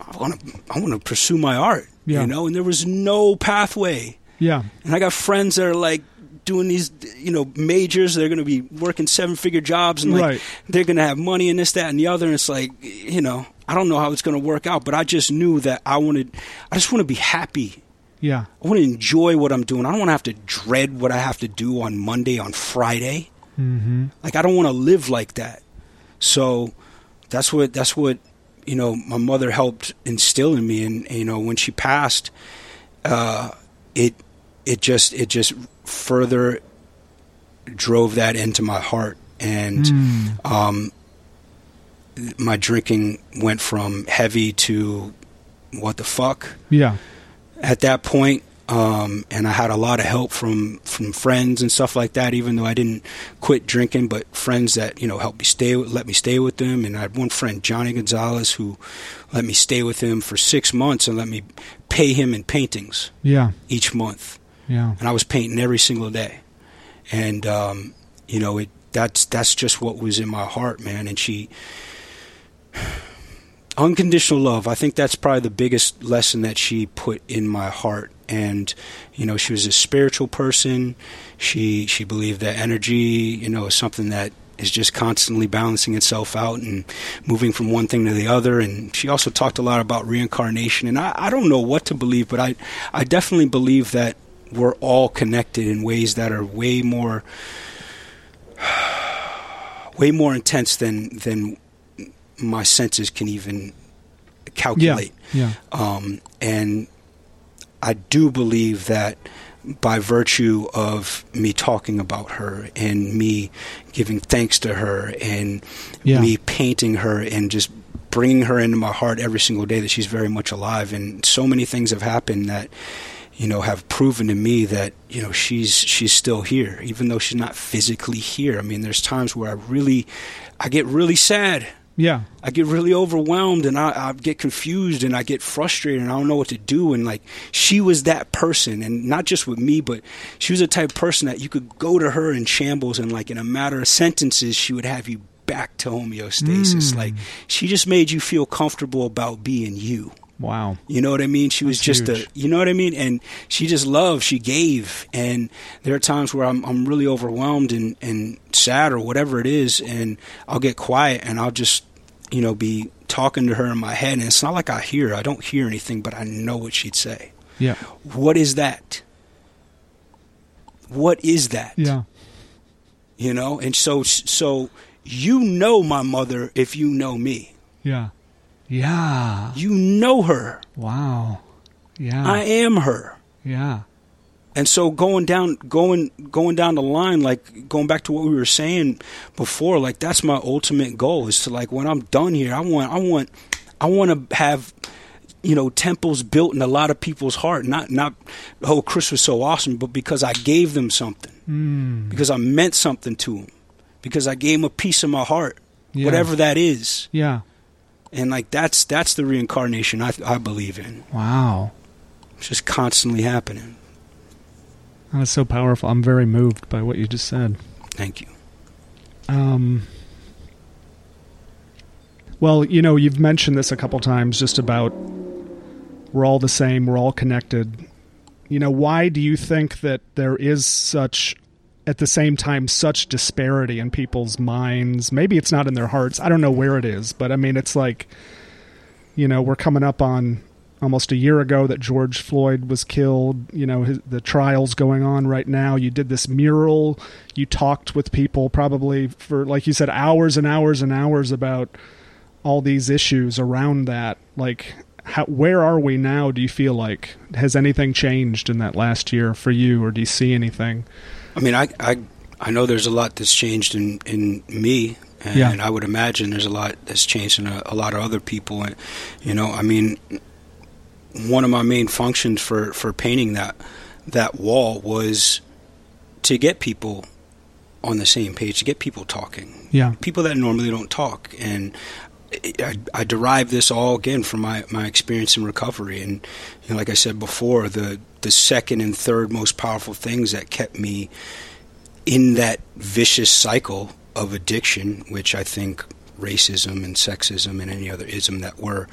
I want to I want to pursue my art Yeah. you know and there was no pathway Yeah. and I got friends that are like doing these you know majors they're going to be working seven figure jobs and like Right. they're going to have money and this that and the other and it's like you know I don't know how it's going to work out but I just knew that I wanted I just want to be happy Yeah. I want to enjoy what I'm doing I don't want to have to dread what I have to do on Monday on Friday Mm-hmm. like I don't want to live like that so that's what that's what you know my mother helped instill in me and you know when she passed uh it it just it just further drove that into my heart and Mm. um my drinking went from heavy to what the fuck Yeah. at that point um, and I had a lot of help from from friends and stuff like that. Even though I didn't quit drinking, but friends that you know helped me stay, with, let me stay with them. And I had one friend, Johnny Gonzalez, who let me stay with him for six months and let me pay him in paintings Yeah. each month. Yeah. And I was painting every single day. and um, you know it. That's that's just what was in my heart, man. And she unconditional love. I think that's probably the biggest lesson that she put in my heart. And you know, she was a spiritual person. She she believed that energy, you know, is something that is just constantly balancing itself out and moving from one thing to the other. And she also talked a lot about reincarnation. And I, I don't know what to believe, but I, I definitely believe that we're all connected in ways that are way more, way more intense than than my senses can even calculate. Yeah. yeah. Um, and I do believe that by virtue of me talking about her and me giving thanks to her and yeah. me painting her and just bringing her into my heart every single day that she's very much alive and so many things have happened that you know have proven to me that you know she's she's still here even though she's not physically here i mean there's times where i really i get really sad yeah. I get really overwhelmed and I, I, get confused and I get frustrated and I don't know what to do. And like, she was that person and not just with me, but she was the type of person that you could go to her in shambles and like in a matter of sentences, she would have you back to homeostasis. Mm. Like, she just made you feel comfortable about being you. Wow. You know what I mean? She was just huge. a, you know what I mean? And she just loved, she gave. And there are times where I'm, I'm really overwhelmed and, and sad or whatever it is. And I'll get quiet and I'll just, you know, be talking to her in my head. And it's not like I hear, I don't hear anything, but I know what she'd say. Yeah. What is that? What is that? Yeah. You know? And so, so you know my mother if you know me. Yeah. Yeah. You know her. Wow. Yeah. I am her. Yeah. And so going down going going down the line like going back to what we were saying before like that's my ultimate goal is to like when I'm done here I want I want I want to have you know temples built in a lot of people's heart not not oh Chris was so awesome but because I gave them something. Mm. Because I meant something to them. Because I gave them a piece of my heart. Yeah. Whatever that is. Yeah and like that's that's the reincarnation I, I believe in. Wow, it's just constantly happening. That's so powerful. I'm very moved by what you just said. Thank you. Um. Well, you know, you've mentioned this a couple times, just about we're all the same, we're all connected. You know, why do you think that there is such at the same time such disparity in people's minds. Maybe it's not in their hearts. I don't know where it is, but I mean, it's like, you know, we're coming up on almost a year ago that George Floyd was killed. You know, his, the trials going on right now. You did this mural. You talked with people probably for, like you said, hours and hours and hours about all these issues around that. Like, how, where are we now? Do you feel like has anything changed in that last year for you, or do you see anything? I mean, I, I, I know there's a lot that's changed in, in me, and yeah. I would imagine there's a lot that's changed in a, a lot of other people. And, you know, I mean, one of my main functions for, for painting that that wall was to get people on the same page, to get people talking. Yeah. People that normally don't talk. And I, I derive this all again from my, my experience in recovery. And you know, like I said before, the the second and third most powerful things that kept me in that vicious cycle of addiction, which I think racism and sexism and any other ism that we're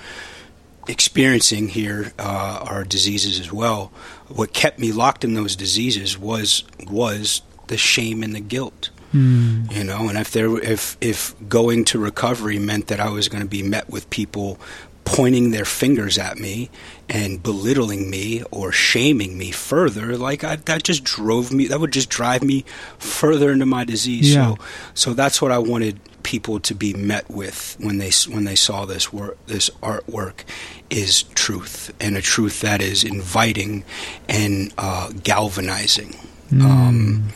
experiencing here uh, are diseases as well. What kept me locked in those diseases was was the shame and the guilt. Mm. You know, and if there if if going to recovery meant that I was going to be met with people pointing their fingers at me and belittling me or shaming me further like I, that just drove me that would just drive me further into my disease yeah. so so that's what I wanted people to be met with when they when they saw this work this artwork is truth and a truth that is inviting and uh, galvanizing mm. um,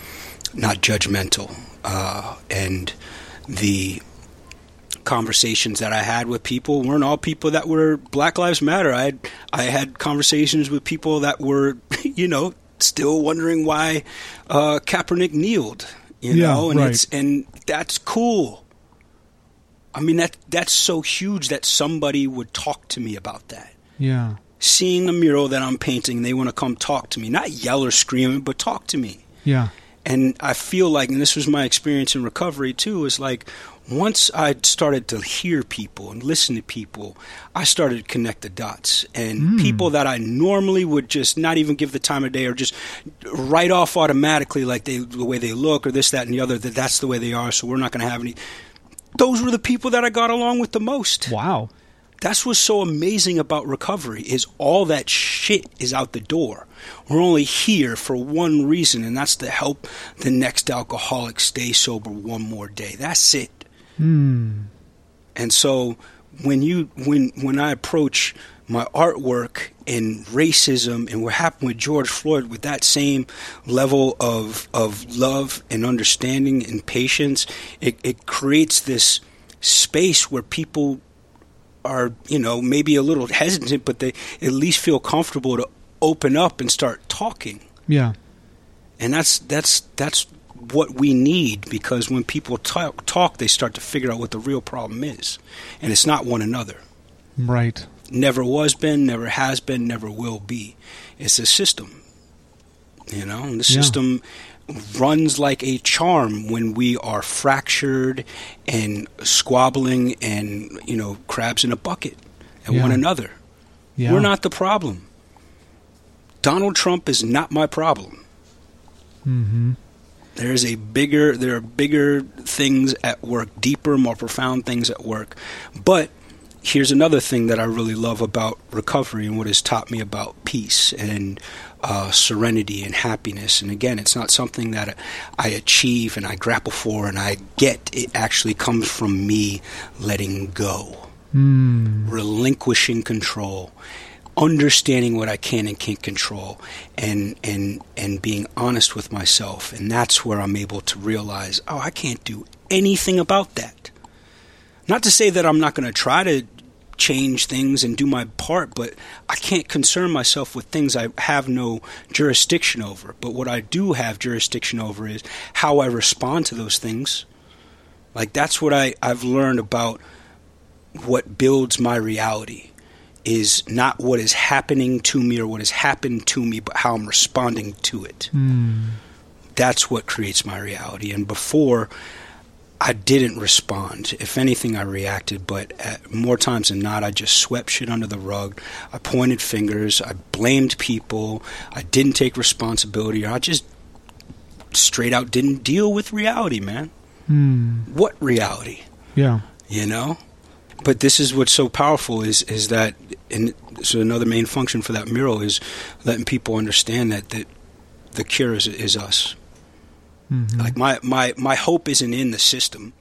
not judgmental uh, and the conversations that I had with people weren't all people that were Black Lives Matter. I had, I had conversations with people that were, you know, still wondering why uh, Kaepernick kneeled. You yeah, know, and right. it's and that's cool. I mean that that's so huge that somebody would talk to me about that. Yeah. Seeing the mural that I'm painting, they want to come talk to me, not yell or scream, but talk to me. Yeah. And I feel like, and this was my experience in recovery too, is like once I started to hear people and listen to people, I started to connect the dots. And Mm. people that I normally would just not even give the time of day or just write off automatically, like they, the way they look or this, that, and the other, that that's the way they are, so we're not going to have any. Those were the people that I got along with the most. Wow. That's what's so amazing about recovery is all that shit is out the door. We're only here for one reason, and that's to help the next alcoholic stay sober one more day. That's it. Hmm. And so when you when when I approach my artwork and racism and what happened with George Floyd with that same level of of love and understanding and patience, it, it creates this space where people are, you know, maybe a little hesitant, but they at least feel comfortable to open up and start talking Yeah. and that's that's that's what we need because when people talk, talk they start to figure out what the real problem is and it's not one another Right. Never was been never has been never will be it's a system you know and the Yeah. system runs like a charm when we are fractured and squabbling and you know crabs in a bucket at Yeah. one another Yeah. we're not the problem donald trump is not my problem Mm-hmm. There's a bigger, there are bigger things at work, deeper, more profound things at work. But here's another thing that I really love about recovery and what has taught me about peace and uh, serenity and happiness. And again, it's not something that I achieve and I grapple for and I get. It actually comes from me letting go, Mm. relinquishing control understanding what I can and can't control and and and being honest with myself and that's where I'm able to realize oh I can't do anything about that not to say that I'm not going to try to change things and do my part but I can't concern myself with things I have no jurisdiction over but what I do have jurisdiction over is how I respond to those things like that's what I I've learned about what builds my reality is not what is happening to me or what has happened to me, but how I'm responding to it. Mm. That's what creates my reality. And before, I didn't respond. If anything, I reacted, but more times than not, I just swept shit under the rug. I pointed fingers. I blamed people. I didn't take responsibility. I just straight out didn't deal with reality, man. Mm. What reality? Yeah. you know but this is what's so powerful is is that and so another main function for that mural is letting people understand that that the cure is, is us Mhm. like my, my my hope isn't in the system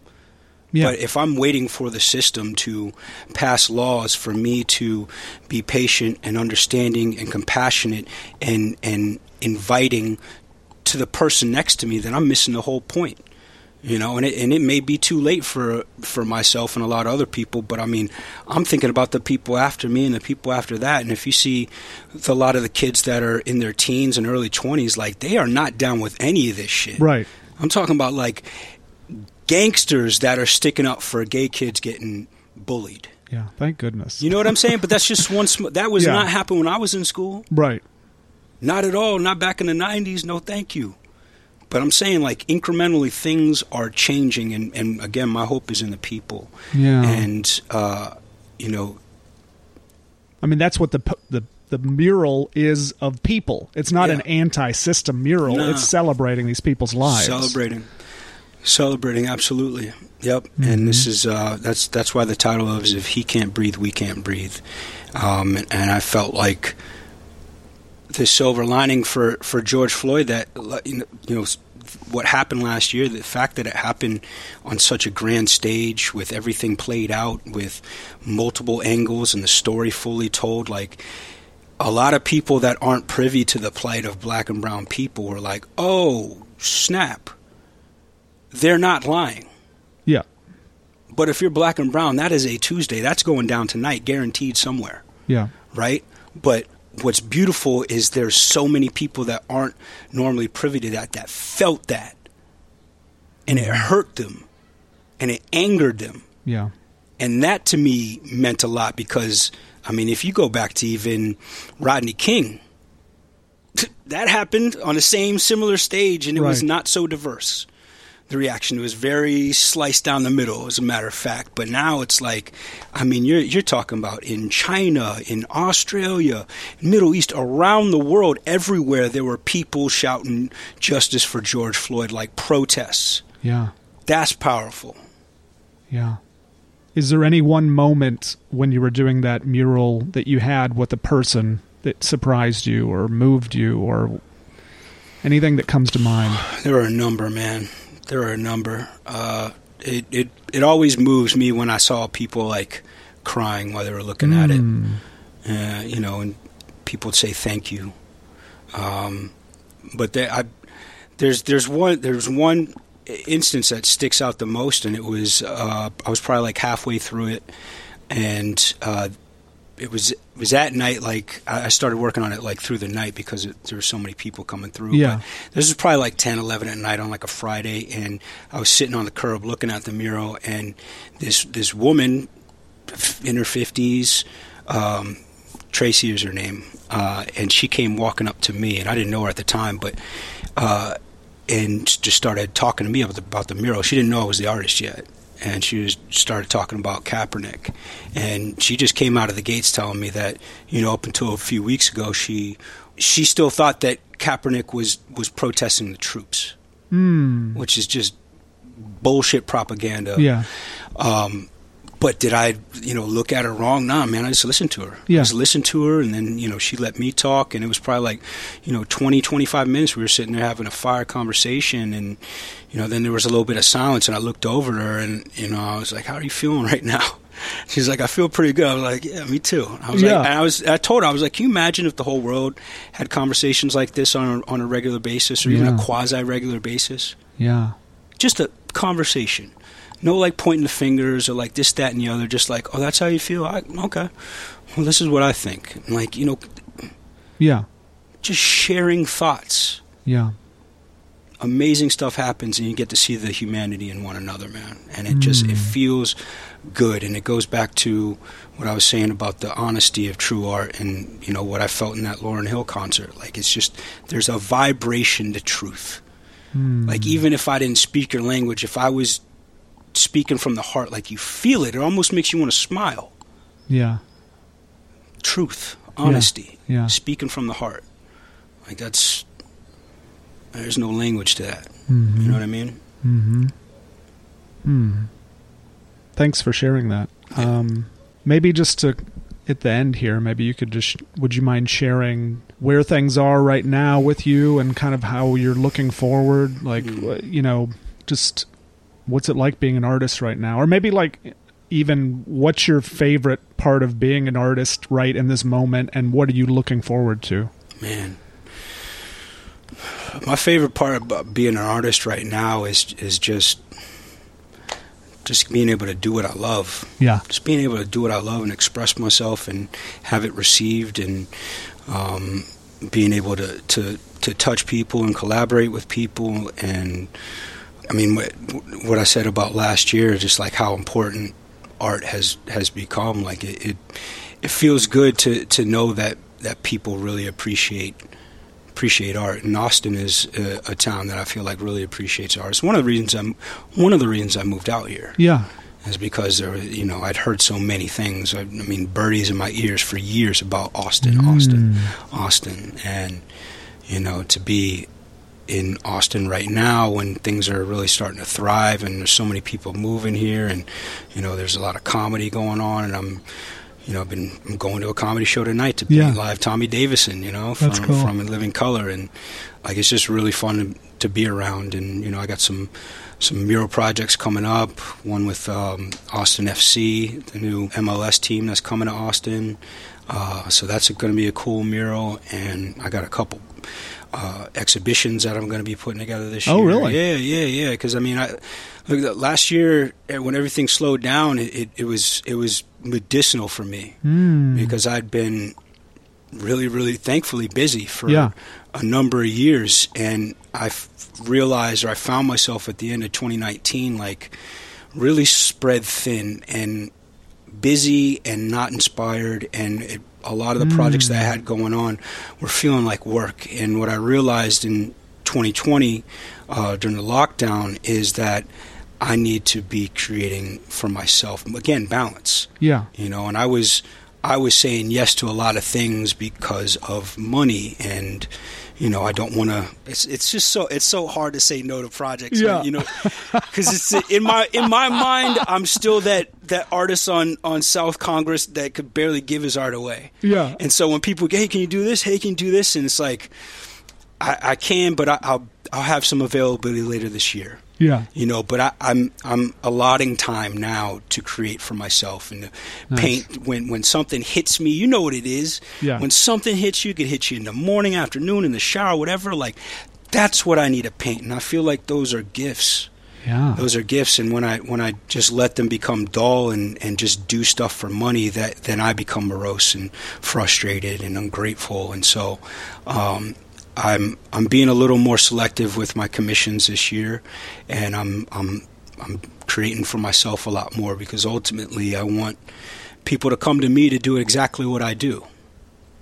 yeah. but if I'm waiting for the system to pass laws for me to be patient and understanding and compassionate and and inviting to the person next to me, then I'm missing the whole point. You know, and it and it may be too late for for myself and a lot of other people, but I mean, I'm thinking about the people after me and the people after that. And if you see a lot of the kids that are in their teens and early 20s, like they are not down with any of this shit. right. I'm talking about like gangsters that are sticking up for gay kids getting bullied. Yeah. Thank goodness. You know what I'm saying? But that's just one. Sm- that was Yeah. not happening when I was in school. right. Not at all. Not back in the '90s. No, thank you. But I'm saying like incrementally things are changing, and, and again, my hope is in the people. Yeah. And uh, you know, I mean, that's what the the the mural is of people. It's not Yeah. an anti-system mural. No. It's celebrating these people's lives. celebrating, celebrating, absolutely. Yep. And this is uh, that's that's why the title of is "If He Can't Breathe, We Can't Breathe." Um, and, and I felt like the silver lining for, for George Floyd that you know, what happened last year, the fact that it happened on such a grand stage with everything played out with multiple angles and the story fully told, like a lot of people that aren't privy to the plight of black and brown people were like, "Oh, snap. They're not lying." Yeah. But if you're black and brown, that is a Tuesday. That's going down tonight, guaranteed somewhere Yeah. right? But what's beautiful is there's so many people that aren't normally privy to that that felt that, and it mm-hmm. hurt them, and it angered them, Yeah. and that to me meant a lot because I mean, if you go back to even Rodney King, that happened on the same similar stage, and it was not so diverse. The reaction was very sliced down the middle, as a matter of fact. But now it's like, I mean, you're you're talking about in China, in Australia, Middle East, around the world, everywhere there were people shouting justice for George Floyd, like protests. Yeah. That's powerful. Yeah. Is there any one moment when you were doing that mural that you had with a person that surprised you or moved you or anything that comes to mind? There are a number, man. There are a number. Uh, it it it always moves me when I saw people like crying while they were looking at it. Mm. uh, you know, and people would say thank you. Um, but they, I, there's there's one there's one instance that sticks out the most, and it was uh, I was probably like halfway through it, and uh, it was was at night. Like I I started working on it like through the night because it, there were so many people coming through. Yeah. But this was probably like 10, 11 at night on like a Friday, and I was sitting on the curb looking at the mural, and this this woman in her fifties. Um, Tracy is her name, uh, and she came walking up to me, and I didn't know her at the time, but uh, and just started talking to me about the, about the mural. She didn't know I was the artist yet, and she was started talking about Kaepernick, and she just came out of the gates telling me that you know up until a few weeks ago she she still thought that Kaepernick was was protesting the troops, Mm. which is just bullshit propaganda. Yeah. Um, but did I, you know, look at her wrong? Nah, man. I just listened to her. Yeah. I just listened to her, and then, you know, she let me talk, and it was probably like, you know, 20, 25 minutes. We were sitting there having a fire conversation, and, you know, then there was a little bit of silence, and I looked over at her, and, you know, I was like, how are you feeling right now? She's like, I feel pretty good. I was like, yeah, me too. I was Yeah. like, and I was, I told her, I was like, can you imagine if the whole world had conversations like this on a, on a regular basis, or even a quasi regular basis? Yeah. just a conversation. No like pointing the fingers or like this, that, and the other. Just like, oh, that's how you feel. I, okay. Well, this is what I think. And, like you know, Yeah. just sharing thoughts. Yeah. Amazing stuff happens, and you get to see the humanity in one another, man. And it just it Mm. feels good, and it goes back to what I was saying about the honesty of true art, and you know what I felt in that Lauryn Hill concert. Like it's just there's a vibration to truth. Mm. Like even if I didn't speak your language, if I was speaking from the heart, like you feel it, it almost makes you want to smile. Yeah. Truth, honesty, Yeah. speaking from the heart. Like that's there's no language to that. Mm-hmm. You know what I mean? Mm-hmm. Hmm. Thanks for sharing that. Yeah. Um, maybe just to at the end here, maybe you could just would you mind sharing where things are right now with you and kind of how you're looking forward? Like, Mm. you know, just what's it like being an artist right now, or maybe like even what's your favorite part of being an artist right in this moment, and what are you looking forward to? Man. My favorite part about being an artist right now is is just just being able to do what I love. Yeah. just being able to do what I love and express myself and have it received and um, being able to, to, to touch people and collaborate with people and I mean what, what I said about last year just like how important art has has become like it it, it feels good to, to know that, that people really appreciate appreciate art and Austin is a, a town that I feel like really appreciates art. It's one of the reasons I'm one of the reasons I moved out here Yeah. is because there, you know, I'd heard so many things. I, I mean, birdies in my ears for years about Austin, Austin, Mm. Austin, and you know, to be in Austin right now when things are really starting to thrive and there's so many people moving here and you know, there's a lot of comedy going on and I'm you know, I've been I'm going to a comedy show tonight to be Yeah. live Tommy Davidson, you know, from cool. from Living Color and like it's just really fun to, to be around and you know, I got some some mural projects coming up. One with um, Austin FC, the new MLS team that's coming to Austin. Uh, so that's going to be a cool mural, and I got a couple uh, exhibitions that I'm going to be putting together this Oh, year. really? Yeah, yeah, yeah. Because I mean, I look last year eh, when everything slowed down, it, it, it was it was medicinal for me Mm. because I'd been really, really thankfully busy for Yeah. a number of years, and I f- realized, or I found myself at the end of 2019, like really spread thin, and busy and not inspired, and it, a lot of the projects that I had going on were feeling like work. And what I realized in 2020 uh, during the lockdown is that I need to be creating for myself again balance. Yeah. You know, and I was I was saying yes to a lot of things because of money and you know I don't want to. It's it's just so it's so hard to say no to projects. Yeah. You know, because it's in my in my mind I'm still that that artist on on South Congress that could barely give his art away. Yeah. And so when people hey, can you do this? Hey, can you do this? And it's like I, I can, but I, I'll I'll have some availability later this year Yeah. you know but I, i'm i'm allotting time now to create for myself and to Nice. paint when when something hits me you know what it is Yeah. when something hits you it could hit you in the morning afternoon in the shower whatever like that's what i need to paint and i feel like those are gifts Yeah. those are gifts and when i when i just let them become dull and and just do stuff for money that then i become morose and frustrated and ungrateful and so um i'm i'm being a little more selective with my commissions this year and i'm i'm i'm creating for myself a lot more because ultimately i want people to come to me to do exactly what i do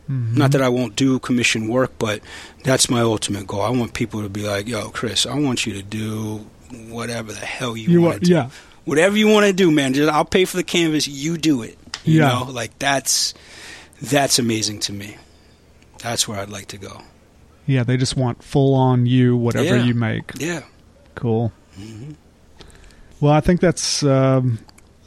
Mhm. not that I won't do commission work, but that's my ultimate goal. I want people to be like, "Yo, Chris, I want you to do whatever the hell you, You want want, to do. yeah. Whatever you want to do, man. Just I'll pay for the canvas. You do it. You Yeah. know, like that's that's amazing to me. That's where I'd like to go. Yeah. They just want full on you, whatever Yeah. you make. Yeah. Cool. hmm Well, I think that's um,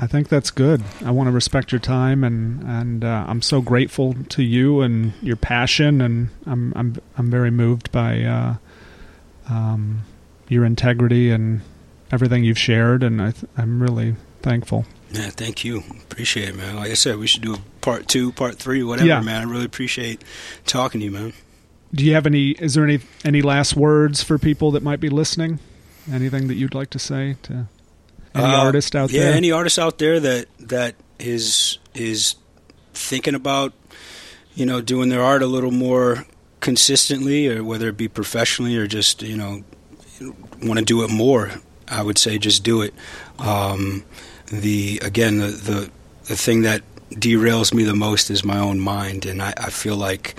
I think that's good. I want to respect your time, and and uh, I'm so grateful to you and your passion, and I'm I'm I'm very moved by uh, um, your integrity and everything you've shared, and I th- I'm really thankful. Yeah, thank you. Appreciate it, man. Like I said, we should do a part two, part three, whatever, Yeah. man. I really appreciate talking to you, man. Do you have any? Is there any any last words for people that might be listening? Anything that you'd like to say to any Uh, artist out yeah, there? Yeah, any artist out there that that is is thinking about you know doing their art a little more consistently, or whether it be professionally or just you know want to do it more, I would say just do it. Um, the again the, the the thing that derails me the most is my own mind, and I, I feel like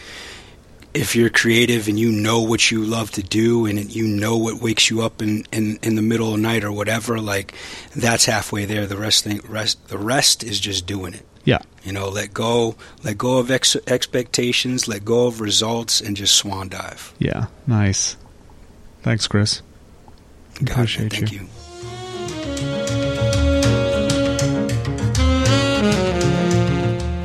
if you're creative and you know what you love to do and you know what wakes you up in, in, in the middle of the night or whatever, like that's halfway there. The rest thing, rest the rest is just doing it. Yeah. You know, let go, let go of ex- expectations, let go of results, and just swan dive. Yeah, nice. Thanks, Chris. God, Appreciate thank you. you.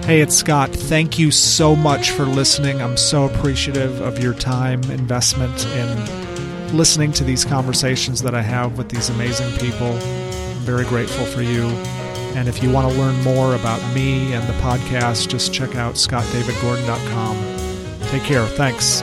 Hey, it's Scott. Thank you so much for listening. I'm so appreciative of your time investment in listening to these conversations that I have with these amazing people. I'm very grateful for you. And if you want to learn more about me and the podcast, just check out scottdavidgordon.com. Take care. Thanks.